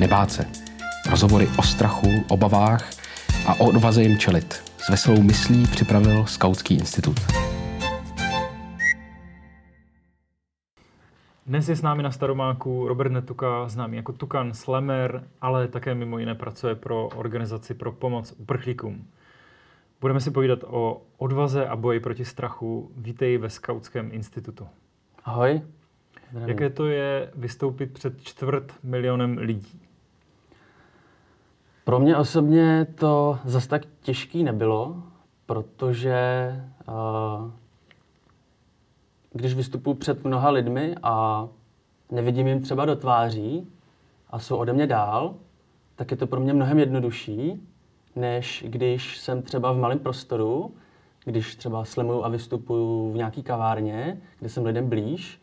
nebát se. Rozhovory o strachu, obavách a o odvaze jim čelit. S veselou myslí připravil Skautský institut. Dnes je s námi na Staromáku Robert Netuka, známý jako Tukan Slemer, ale také mimo jiné pracuje pro organizaci pro pomoc uprchlíkům. Budeme si povídat o odvaze a boji proti strachu. Vítej ve Skautském institutu. Ahoj. Zdravím. Jaké to je vystoupit před čtvrt milionem lidí? Pro mě osobně to zase tak těžký nebylo, protože uh, když vystupuji před mnoha lidmi a nevidím jim třeba do tváří a jsou ode mě dál, tak je to pro mě mnohem jednodušší, než když jsem třeba v malém prostoru, když třeba slemuju a vystupuju v nějaký kavárně, kde jsem lidem blíž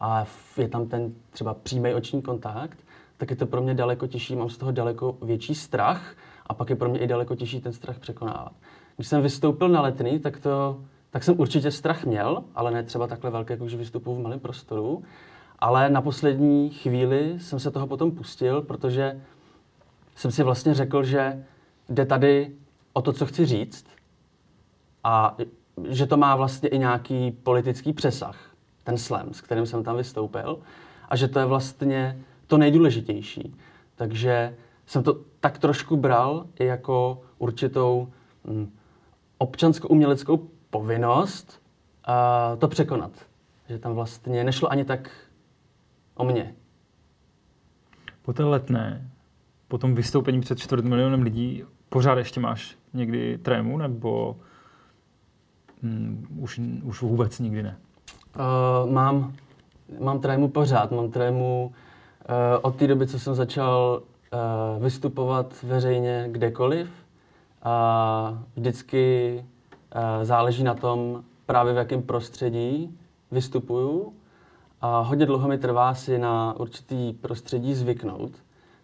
a je tam ten třeba přímý oční kontakt, tak je to pro mě daleko těžší, mám z toho daleko větší strach a pak je pro mě i daleko těžší ten strach překonávat. Když jsem vystoupil na letný, tak, to, tak jsem určitě strach měl, ale ne třeba takhle velký, jako když vystupuji v malém prostoru. Ale na poslední chvíli jsem se toho potom pustil, protože jsem si vlastně řekl, že jde tady o to, co chci říct a že to má vlastně i nějaký politický přesah, ten slam, s kterým jsem tam vystoupil a že to je vlastně to nejdůležitější. Takže jsem to tak trošku bral i jako určitou hm, občansko-uměleckou povinnost uh, to překonat. Že tam vlastně nešlo ani tak o mě. Po té letné, po tom vystoupení před čtvrt milionem lidí, pořád ještě máš někdy trému, nebo hm, už, už vůbec nikdy ne? Uh, mám, mám trému pořád. Mám trému uh, od té doby, co jsem začal uh, vystupovat veřejně kdekoliv. A vždycky uh, záleží na tom, právě v jakém prostředí vystupuju. A hodně dlouho mi trvá si na určitý prostředí zvyknout.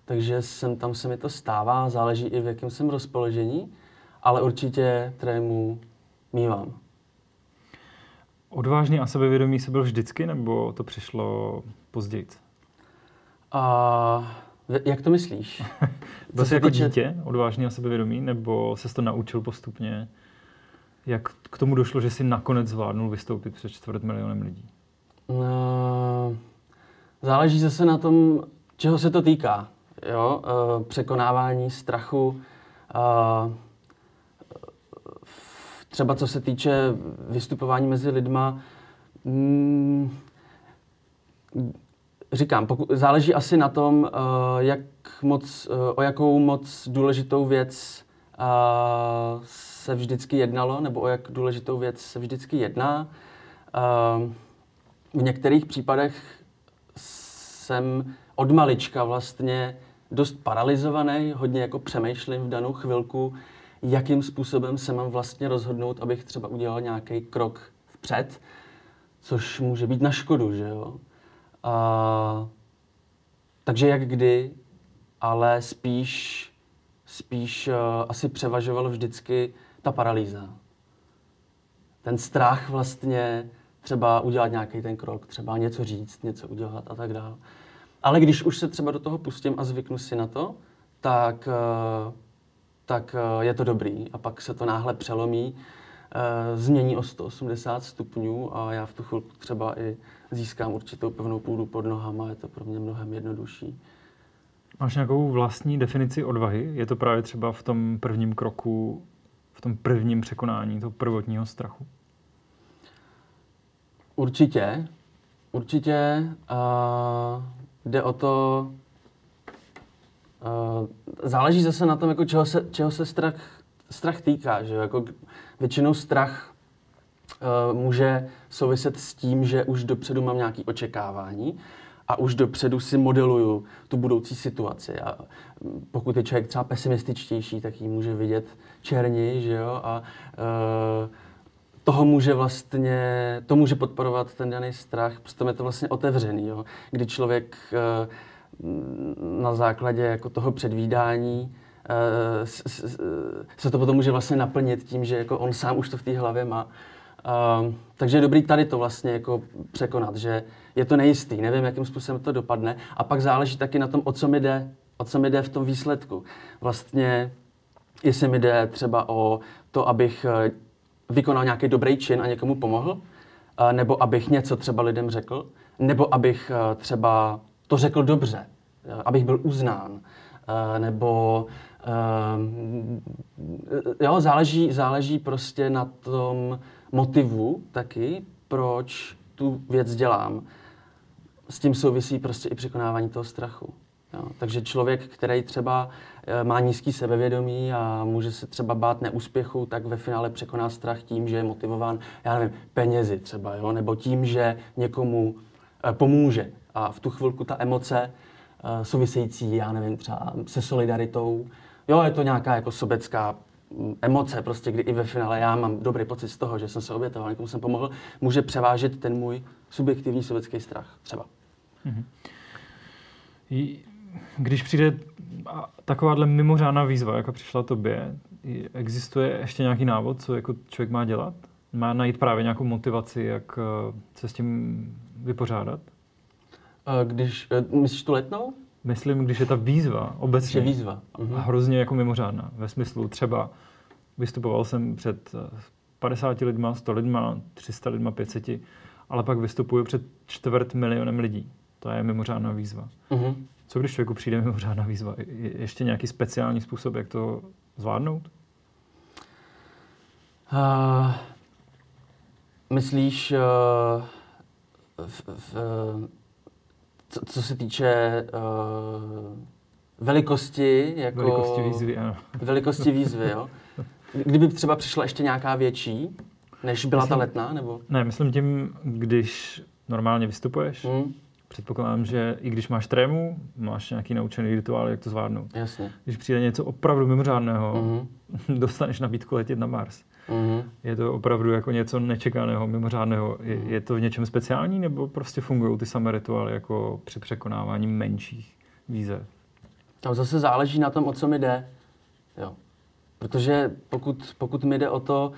Takže jsem tam se mi to stává, záleží i v jakém jsem rozpoložení, ale určitě trému mývám. Odvážný a sebevědomý se byl vždycky, nebo to přišlo později? A jak to myslíš? byl jsi jako týče... dítě odvážný a sebevědomý, nebo se to naučil postupně? Jak k tomu došlo, že jsi nakonec zvládnul vystoupit před čtvrt milionem lidí? No, záleží zase na tom, čeho se to týká. Jo? E, překonávání strachu, e, třeba co se týče vystupování mezi lidma, mm, říkám, pokud, záleží asi na tom, uh, jak moc, uh, o jakou moc důležitou věc uh, se vždycky jednalo, nebo o jak důležitou věc se vždycky jedná. V některých případech jsem od malička vlastně dost paralizovaný, hodně jako přemýšlím v danou chvilku, jakým způsobem se mám vlastně rozhodnout, abych třeba udělal nějaký krok vpřed, což může být na škodu, že jo. A, takže jak kdy, ale spíš, spíš uh, asi převažoval vždycky ta paralýza. Ten strach vlastně třeba udělat nějaký ten krok, třeba něco říct, něco udělat a tak dále. Ale když už se třeba do toho pustím a zvyknu si na to, tak, uh, tak uh, je to dobrý. A pak se to náhle přelomí, změní o 180 stupňů a já v tu chvilku třeba i získám určitou pevnou půdu pod nohama, je to pro mě mnohem jednodušší. Máš nějakou vlastní definici odvahy? Je to právě třeba v tom prvním kroku, v tom prvním překonání toho prvotního strachu? Určitě. Určitě uh, jde o to, uh, záleží zase na tom, jako čeho se, čeho se strach, strach týká. Že? Jako většinou strach uh, může souviset s tím, že už dopředu mám nějaké očekávání a už dopředu si modeluju tu budoucí situaci. A pokud je člověk třeba pesimističtější, tak ji může vidět černěji, že jo? A uh, toho může vlastně, to může podporovat ten daný strach, protože je to vlastně otevřený, jo? kdy člověk uh, na základě jako toho předvídání se to potom může vlastně naplnit tím, že jako on sám už to v té hlavě má. Uh, takže je dobrý tady to vlastně jako překonat, že je to nejistý, nevím, jakým způsobem to dopadne. A pak záleží taky na tom, o co mi jde. O co mi jde v tom výsledku? Vlastně, jestli mi jde třeba o to, abych eh, vykonal nějaký dobrý čin a někomu pomohl, eh, nebo abych něco třeba lidem řekl, nebo abych eh, třeba to řekl dobře, abych byl uznán, nebo jo, záleží, záleží prostě na tom motivu taky, proč tu věc dělám. S tím souvisí prostě i překonávání toho strachu. Jo. Takže člověk, který třeba eh, má nízký sebevědomí a může se třeba bát neúspěchu, tak ve finále překoná strach tím, že je motivován, já nevím, penězi třeba, jo? nebo tím, že někomu eh, pomůže. A v tu chvilku ta emoce eh, související, já nevím, třeba se solidaritou, jo, je to nějaká jako sobecká mm, emoce, prostě, kdy i ve finále já mám dobrý pocit z toho, že jsem se obětoval, někomu jsem pomohl, může převážet ten můj subjektivní sobecký strach třeba. Mm-hmm když přijde takováhle mimořádná výzva, jako přišla tobě, existuje ještě nějaký návod, co jako člověk má dělat? Má najít právě nějakou motivaci, jak eh, se s tím vypořádat? Když, eh, myslíš tu letnou? Myslím, když je ta výzva obecně. Je výzva. Mhm. Hrozně jako mimořádná. Ve smyslu třeba vystupoval jsem před 50 eh, lidma, 100 lidma, 300 lidma, 500, ale pak vystupuju před čtvrt milionem lidí. To je mimořádná výzva. Uh-huh. Co když člověku přijde mimořádná výzva? Je ještě nějaký speciální způsob, jak to zvládnout? Uh, myslíš, uh, v, v, co, co se týče uh, velikosti, jako... Velikosti výzvy, ano. Velikosti výzvy, jo. Kdyby třeba přišla ještě nějaká větší, než byla myslím, ta letná, nebo? Ne, myslím tím, když normálně vystupuješ, hmm předpokládám, že i když máš trému, máš nějaký naučený rituál, jak to zvládnout. Jasně. Když přijde něco opravdu mimořádného, mm-hmm. dostaneš nabídku letět na Mars. Mm-hmm. Je to opravdu jako něco nečekaného, mimořádného. Je, mm-hmm. je to v něčem speciální, nebo prostě fungují ty samé rituály jako při překonávání menších výzev? To zase záleží na tom, o co mi jde. Jo. Protože pokud, pokud mi jde o to,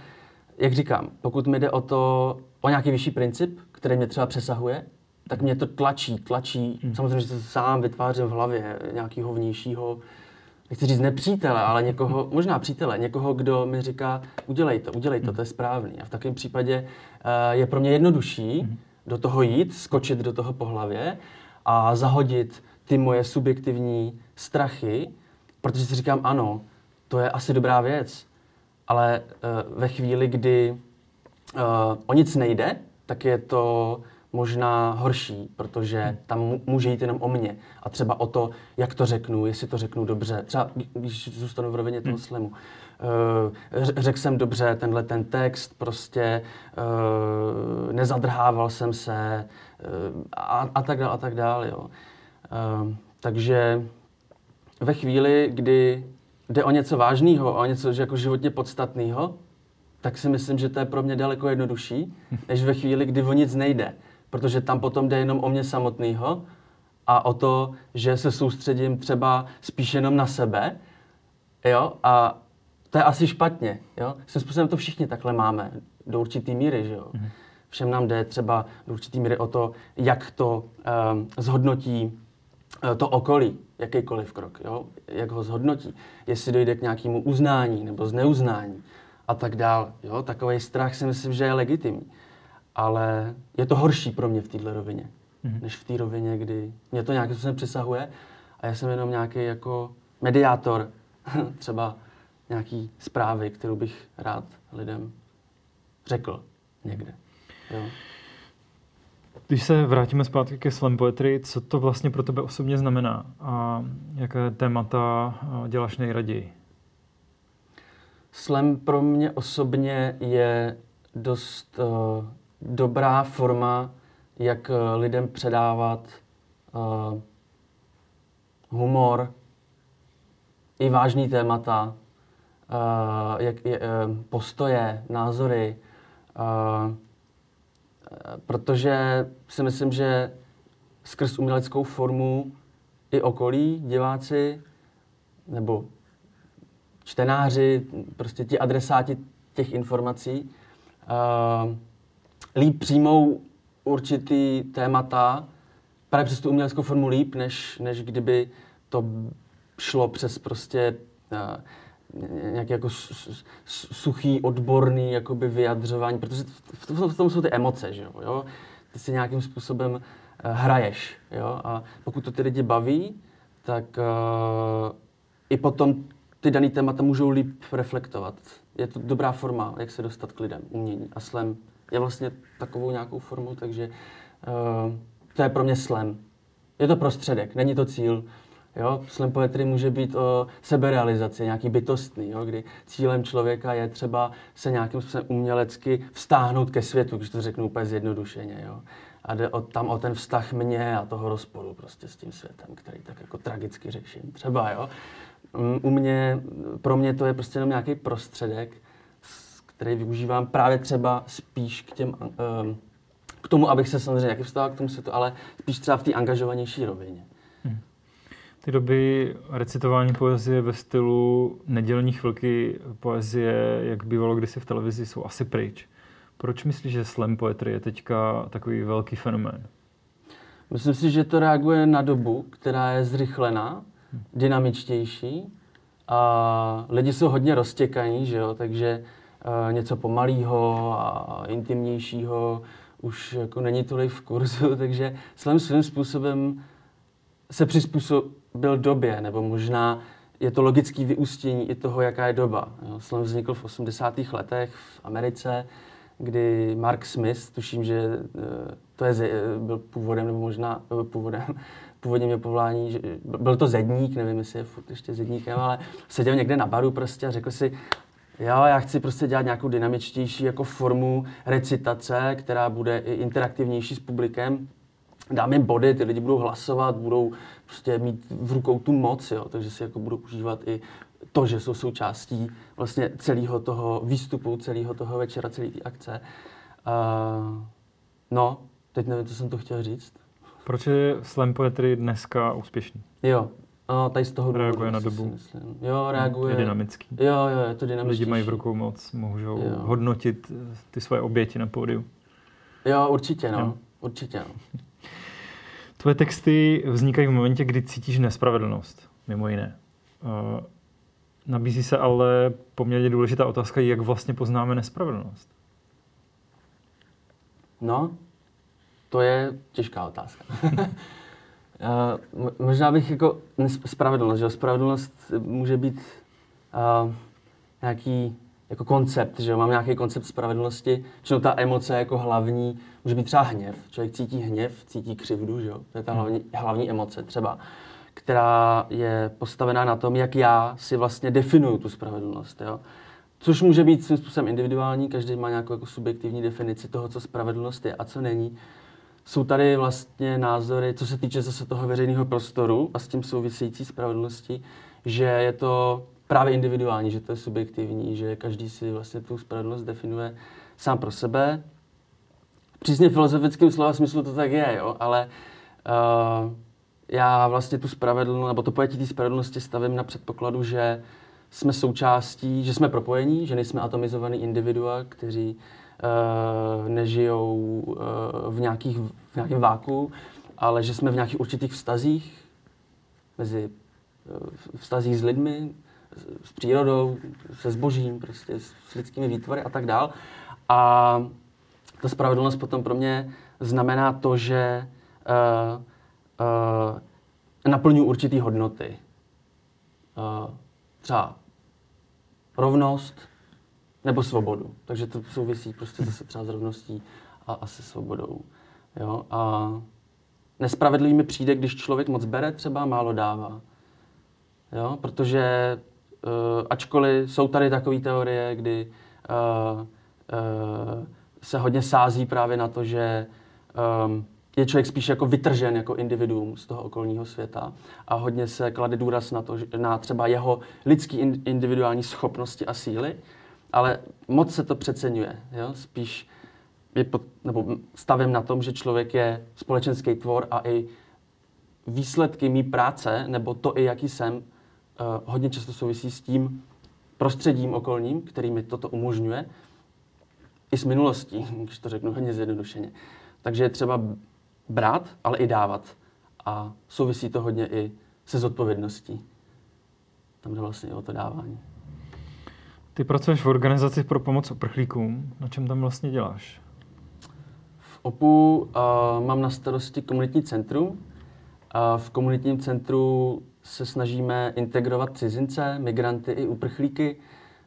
jak říkám, pokud mi jde o to, o nějaký vyšší princip, který mě třeba přesahuje, tak mě to tlačí, tlačí. Hmm. Samozřejmě, že se sám vytvářím v hlavě nějakého vnějšího, nechci říct nepřítele, ale někoho, možná přítele, někoho, kdo mi říká, udělej to, udělej to, to je správný. A v takovém případě uh, je pro mě jednodušší hmm. do toho jít, skočit do toho po hlavě a zahodit ty moje subjektivní strachy, protože si říkám, ano, to je asi dobrá věc, ale uh, ve chvíli, kdy uh, o nic nejde, tak je to možná horší, protože tam může jít jenom o mě a třeba o to, jak to řeknu, jestli to řeknu dobře. Třeba když zůstanu v rovině toho hmm. slemu. Uh, řekl jsem dobře tenhle ten text, prostě uh, nezadrhával jsem se uh, a, a tak dále, a tak dále. Jo. Takže ve chvíli, kdy jde o něco vážného, o něco že jako životně podstatného, tak si myslím, že to je pro mě daleko jednodušší, než ve chvíli, kdy o nic nejde protože tam potom jde jenom o mě samotného a o to, že se soustředím třeba spíš jenom na sebe, jo, a to je asi špatně, jo. Svým způsobem to všichni takhle máme, do určitý míry, že jo. Mm-hmm. Všem nám jde třeba do určitý míry o to, jak to um, zhodnotí uh, to okolí, jakýkoliv krok, jo, jak ho zhodnotí, jestli dojde k nějakému uznání nebo zneuznání a tak dál, jo. Takový strach si myslím, že je legitimní ale je to horší pro mě v této rovině, mm-hmm. než v té rovině, kdy mě to nějakým způsobem přesahuje a já jsem jenom nějaký jako mediátor, třeba nějaký zprávy, kterou bych rád lidem řekl někde. Jo. Když se vrátíme zpátky ke slam poetry, co to vlastně pro tebe osobně znamená a jaké témata děláš nejraději? Slam pro mě osobně je dost uh, dobrá forma, jak eh, lidem předávat uh, humor, i vážný témata, uh, jak, uh, postoje, názory, uh, protože si myslím, že skrz uměleckou formu i okolí, diváci nebo čtenáři, prostě ti adresáti těch informací, uh, líp přijmou určitý témata právě přes tu uměleckou formu líp, než, než kdyby to šlo přes prostě nějaký jako suchý, odborný jakoby vyjadřování, protože v tom, v tom jsou ty emoce, že jo? Ty si nějakým způsobem eh, hraješ, jo? A pokud to ty lidi baví, tak uh, i potom ty daný témata můžou líp reflektovat. Je to dobrá forma, jak se dostat k lidem, umění. A slam je vlastně takovou nějakou formou, takže uh, to je pro mě slam. Je to prostředek, není to cíl. Jo? Slam poetry může být o seberealizaci, nějaký bytostný, jo? kdy cílem člověka je třeba se nějakým způsobem umělecky vstáhnout ke světu, když to řeknu úplně zjednodušeně. Jo? A jde o, tam o ten vztah mě a toho rozporu prostě s tím světem, který tak jako tragicky řeším. Třeba, jo. Mm, u mě, pro mě to je prostě jenom nějaký prostředek, který využívám právě třeba spíš k těm, um, k tomu, abych se samozřejmě nějaký vztah k tomu světu, ale spíš třeba v té angažovanější rovině. Hmm. Ty doby recitování poezie ve stylu nedělní chvilky poezie, jak bývalo kdysi v televizi, jsou asi pryč. Proč myslíš, že slam poetry je teďka takový velký fenomén? Myslím si, že to reaguje na dobu, která je zrychlená, dynamičtější a lidi jsou hodně roztěkaní, že jo? takže něco pomalého a intimnějšího už jako není tolik v kurzu, takže slam svým způsobem se přizpůsobil době, nebo možná je to logické vyústění i toho, jaká je doba. Jo? Slam vznikl v 80. letech v Americe, kdy Mark Smith, tuším, že eh, to je, eh, byl původem, nebo možná eh, původem, původně měl povolání, že byl to zedník, nevím, jestli je furt ještě zedníkem, ale seděl někde na baru prostě a řekl si, jo, já chci prostě dělat nějakou dynamičtější jako formu recitace, která bude i interaktivnější s publikem. Dám jim body, ty lidi budou hlasovat, budou prostě mít v rukou tu moc, jo, takže si jako budou užívat i to, že jsou součástí vlastně celého toho výstupu, celého toho večera, celé té akce. Uh, no, teď nevím, co jsem to chtěl říct. Proč je slam poetry dneska úspěšný? Jo, no, tady z toho Reaguje na dobu. Jo, reaguje. Je dynamický. Jo, jo, je to dynamický. Lidi mají v rukou moc, můžou jo. hodnotit ty svoje oběti na pódiu. Jo, určitě, no. Jo. Určitě, no. Tvoje texty vznikají v momentě, kdy cítíš nespravedlnost, mimo jiné. Uh, Nabízí se ale poměrně důležitá otázka, jak vlastně poznáme nespravedlnost. No, to je těžká otázka. uh, možná bych jako spravedlnost, že spravedlnost může být uh, nějaký jako koncept, že mám nějaký koncept spravedlnosti, že ta emoce jako hlavní, může být třeba hněv. Člověk cítí hněv, cítí křivdu, že jo? To je ta hlavní, hlavní emoce třeba která je postavená na tom, jak já si vlastně definuju tu spravedlnost. Jo? Což může být svým způsobem individuální, každý má nějakou jako subjektivní definici toho, co spravedlnost je a co není. Jsou tady vlastně názory, co se týče zase toho veřejného prostoru a s tím související spravedlnosti, že je to právě individuální, že to je subjektivní, že každý si vlastně tu spravedlnost definuje sám pro sebe. Přísně filozofickým slova smyslu to tak je, jo, ale uh, já vlastně tu spravedlnost, nebo to pojetí té spravedlnosti stavím na předpokladu, že jsme součástí, že jsme propojení, že nejsme atomizovaný individua, kteří nežijou uh, v, nějakých, v nějakém váku, ale že jsme v nějakých určitých vztazích, mezi uh, vztazích s lidmi, s přírodou, se zbožím, prostě s lidskými výtvory a tak dál. A ta spravedlnost potom pro mě znamená to, že uh, uh, naplňují určitý hodnoty. Uh, třeba rovnost nebo svobodu. Takže to souvisí prostě zase třeba s rovností a, a se svobodou. Jo? A nespravedlivý mi přijde, když člověk moc bere, třeba málo dává. Jo? Protože uh, ačkoliv jsou tady takové teorie, kdy uh, uh, se hodně sází právě na to, že um, je člověk spíš jako vytržen jako individuum z toho okolního světa a hodně se klade důraz na to, na třeba jeho lidský individuální schopnosti a síly, ale moc se to přeceňuje. Jo? Spíš je pod, nebo stavím na tom, že člověk je společenský tvor a i výsledky mý práce, nebo to i jaký jsem, uh, hodně často souvisí s tím prostředím okolním, který mi toto umožňuje, i s minulostí, když to řeknu hodně zjednodušeně. Takže je třeba brát, ale i dávat. A souvisí to hodně i se zodpovědností. tam jde vlastně o to dávání. Ty pracuješ v organizaci pro pomoc uprchlíkům. Na čem tam vlastně děláš? V OPU uh, mám na starosti komunitní centrum. A v komunitním centru se snažíme integrovat cizince, migranty i uprchlíky.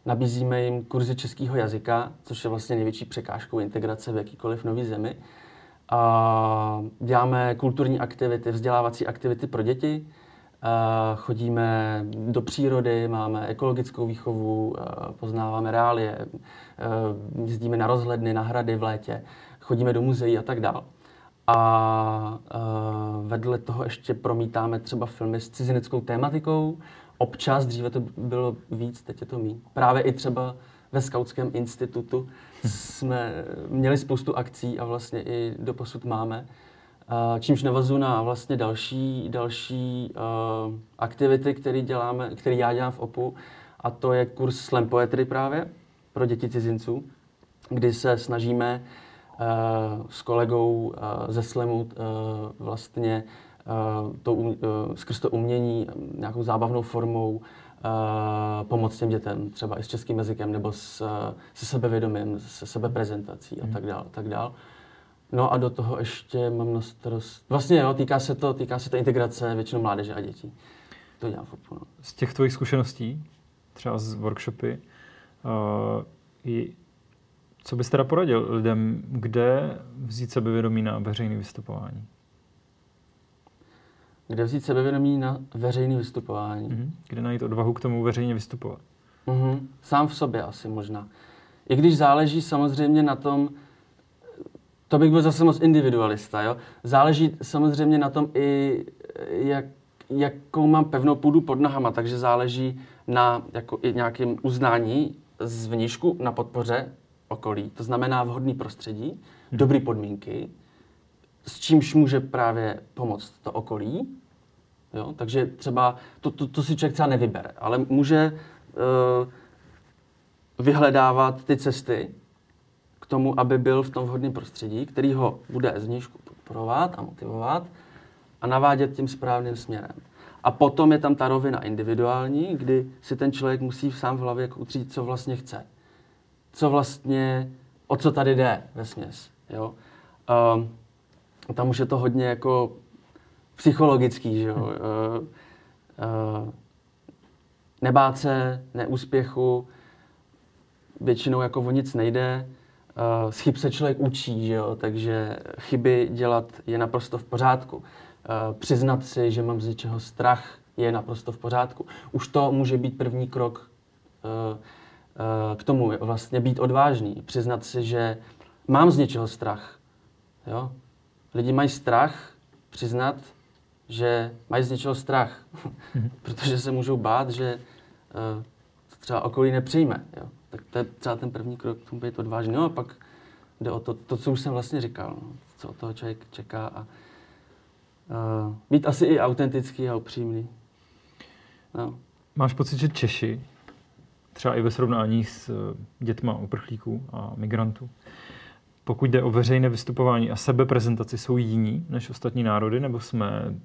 Nabízíme jim kurzy českého jazyka, což je vlastně největší překážkou integrace v jakýkoliv nový zemi. A děláme kulturní aktivity, vzdělávací aktivity pro děti. Chodíme do přírody, máme ekologickou výchovu, poznáváme reálie, jezdíme na rozhledny, na hrady v létě, chodíme do muzeí a tak dále. A vedle toho ještě promítáme třeba filmy s cizineckou tématikou. Občas, dříve to bylo víc, teď je to méně. Právě i třeba ve Skautském institutu jsme měli spoustu akcí a vlastně i doposud máme. Čímž navazu na vlastně další, další uh, aktivity, které děláme, které já dělám v OPU, a to je kurz slam poetry právě pro děti cizinců, kdy se snažíme uh, s kolegou uh, ze slamu uh, vlastně uh, to, uh, skrz to umění nějakou zábavnou formou uh, pomoct těm dětem, třeba i s českým jazykem, nebo s, se sebevědomím, se sebeprezentací a hmm. tak dále, tak dále. No a do toho ještě mám na starost... Vlastně jo, týká se to, týká se to integrace většinou mládeže a dětí. To dělám v no. Z těch tvojich zkušeností, třeba z workshopy, uh, i, co bys teda poradil lidem, kde vzít sebevědomí na veřejné vystupování? Kde vzít sebevědomí na veřejné vystupování? Mm-hmm. Kde najít odvahu k tomu veřejně vystupovat? Mm-hmm. Sám v sobě asi možná. I když záleží samozřejmě na tom, to bych byl zase moc individualista, jo. Záleží samozřejmě na tom i, jak, jakou mám pevnou půdu pod nohama, takže záleží na jako i nějakém uznání z vnížku na podpoře okolí. To znamená vhodný prostředí, hmm. dobré podmínky, s čímž může právě pomoct to okolí. Jo? Takže třeba to, to, to si člověk třeba nevybere, ale může uh, vyhledávat ty cesty k tomu, aby byl v tom vhodném prostředí, který ho bude zvnějšku podporovat a motivovat a navádět tím správným směrem. A potom je tam ta rovina individuální, kdy si ten člověk musí sám v hlavě jako utřít, co vlastně chce. Co vlastně, o co tady jde ve směs. Jo? Um, tam už je to hodně jako psychologický, že jo. Uh, uh, nebát se, neúspěchu, většinou jako o nic nejde. Uh, z chyb se člověk učí, že jo? takže chyby dělat je naprosto v pořádku. Uh, přiznat si, že mám z něčeho strach, je naprosto v pořádku. Už to může být první krok uh, uh, k tomu, vlastně být odvážný. Přiznat si, že mám z něčeho strach. Jo? Lidi mají strach přiznat, že mají z něčeho strach, mm-hmm. protože se můžou bát, že třeba okolí nepřijme. Jo? Tak to je třeba ten první krok k tomu být odvážný. No a pak jde o to, to co už jsem vlastně říkal, no, co od toho člověk čeká a uh, být asi i autentický a upřímný. No. Máš pocit, že Češi, třeba i ve srovnání s eh, dětma uprchlíků a migrantů, pokud jde o veřejné vystupování a sebeprezentaci, jsou jiní než ostatní národy, nebo jsme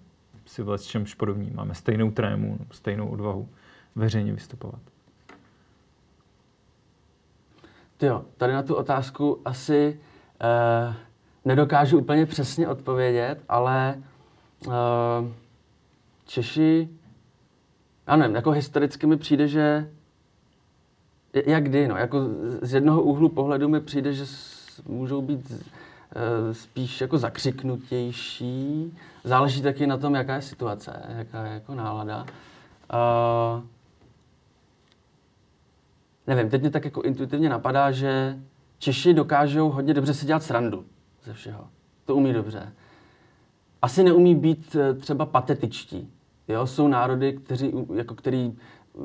si v čemž podobní? Máme stejnou trému, stejnou odvahu veřejně vystupovat? Jo, tady na tu otázku asi uh, nedokážu úplně přesně odpovědět, ale uh, Češi, já nevím, jako historicky mi přijde, že jak kdy, no, jako z jednoho úhlu pohledu mi přijde, že můžou být uh, spíš jako zakřiknutější. Záleží taky na tom, jaká je situace, jaká je jako nálada. Uh, nevím, teď mě tak jako intuitivně napadá, že Češi dokážou hodně dobře si dělat srandu ze všeho. To umí dobře. Asi neumí být eh, třeba patetičtí. Jo? Jsou národy, kteří, jako, který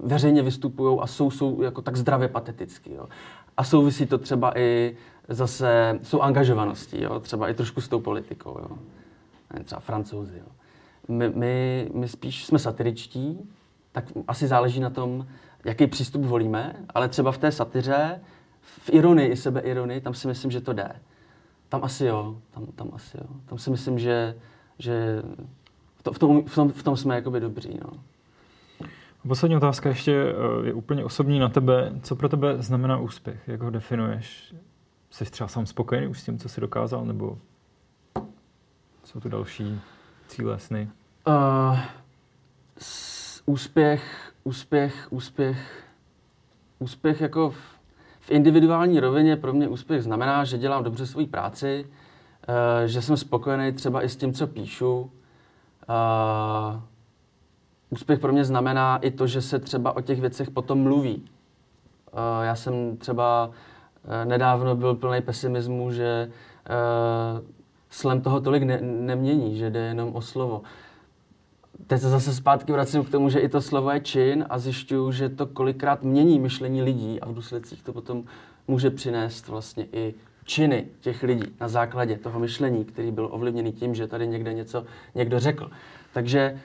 veřejně vystupují a jsou, jsou jako tak zdravě patetický. Jo? A souvisí to třeba i zase, jsou angažovaností, jo? třeba i trošku s tou politikou. Jo? Třeba francouzi. Jo? My, my, my spíš jsme satiričtí, tak asi záleží na tom, jaký přístup volíme, ale třeba v té satyře, v ironii i sebeironii, tam si myslím, že to jde. Tam asi jo, tam, tam asi jo. Tam si myslím, že, že v, to, v, tom, v, tom, v tom jsme jakoby dobří, no. Poslední otázka ještě eh, je úplně osobní na tebe. Co pro tebe znamená úspěch? Jak ho definuješ? Jsi třeba sám spokojený už s tím, co jsi dokázal, nebo jsou tu další cíle, sny? Uh, úspěch, úspěch, úspěch, úspěch jako v, v individuální rovině pro mě úspěch znamená, že dělám dobře svoji práci, uh, že jsem spokojený třeba i s tím, co píšu. Uh, úspěch pro mě znamená i to, že se třeba o těch věcech potom mluví. Uh, já jsem třeba uh, nedávno byl plný pesimismu, že uh, slem toho tolik ne- nemění, že jde jenom o slovo. Teď se zase zpátky vracím k tomu, že i to slovo je čin a zjišťuju, že to kolikrát mění myšlení lidí a v důsledcích to potom může přinést vlastně i činy těch lidí na základě toho myšlení, který byl ovlivněný tím, že tady někde něco někdo řekl. Takže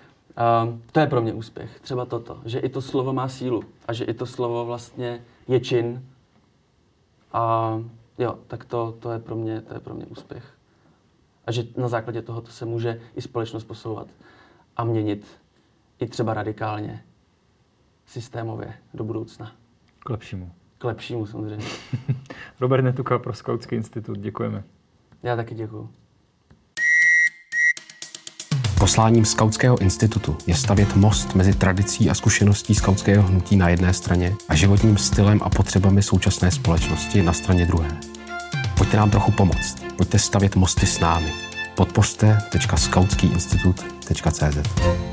uh, to je pro mě úspěch. Třeba toto, že i to slovo má sílu a že i to slovo vlastně je čin. A jo, tak to, to, je, pro mě, to je pro mě úspěch a že na základě toho se může i společnost posouvat a měnit i třeba radikálně, systémově do budoucna. K lepšímu. K lepšímu samozřejmě. Robert Netuka pro Skautský institut, děkujeme. Já taky děkuji. Posláním Skautského institutu je stavět most mezi tradicí a zkušeností skautského hnutí na jedné straně a životním stylem a potřebami současné společnosti na straně druhé. Pojďte nám trochu pomoct. Pojďte stavět mosty s námi. Podpořte.skautskýinstitut.cz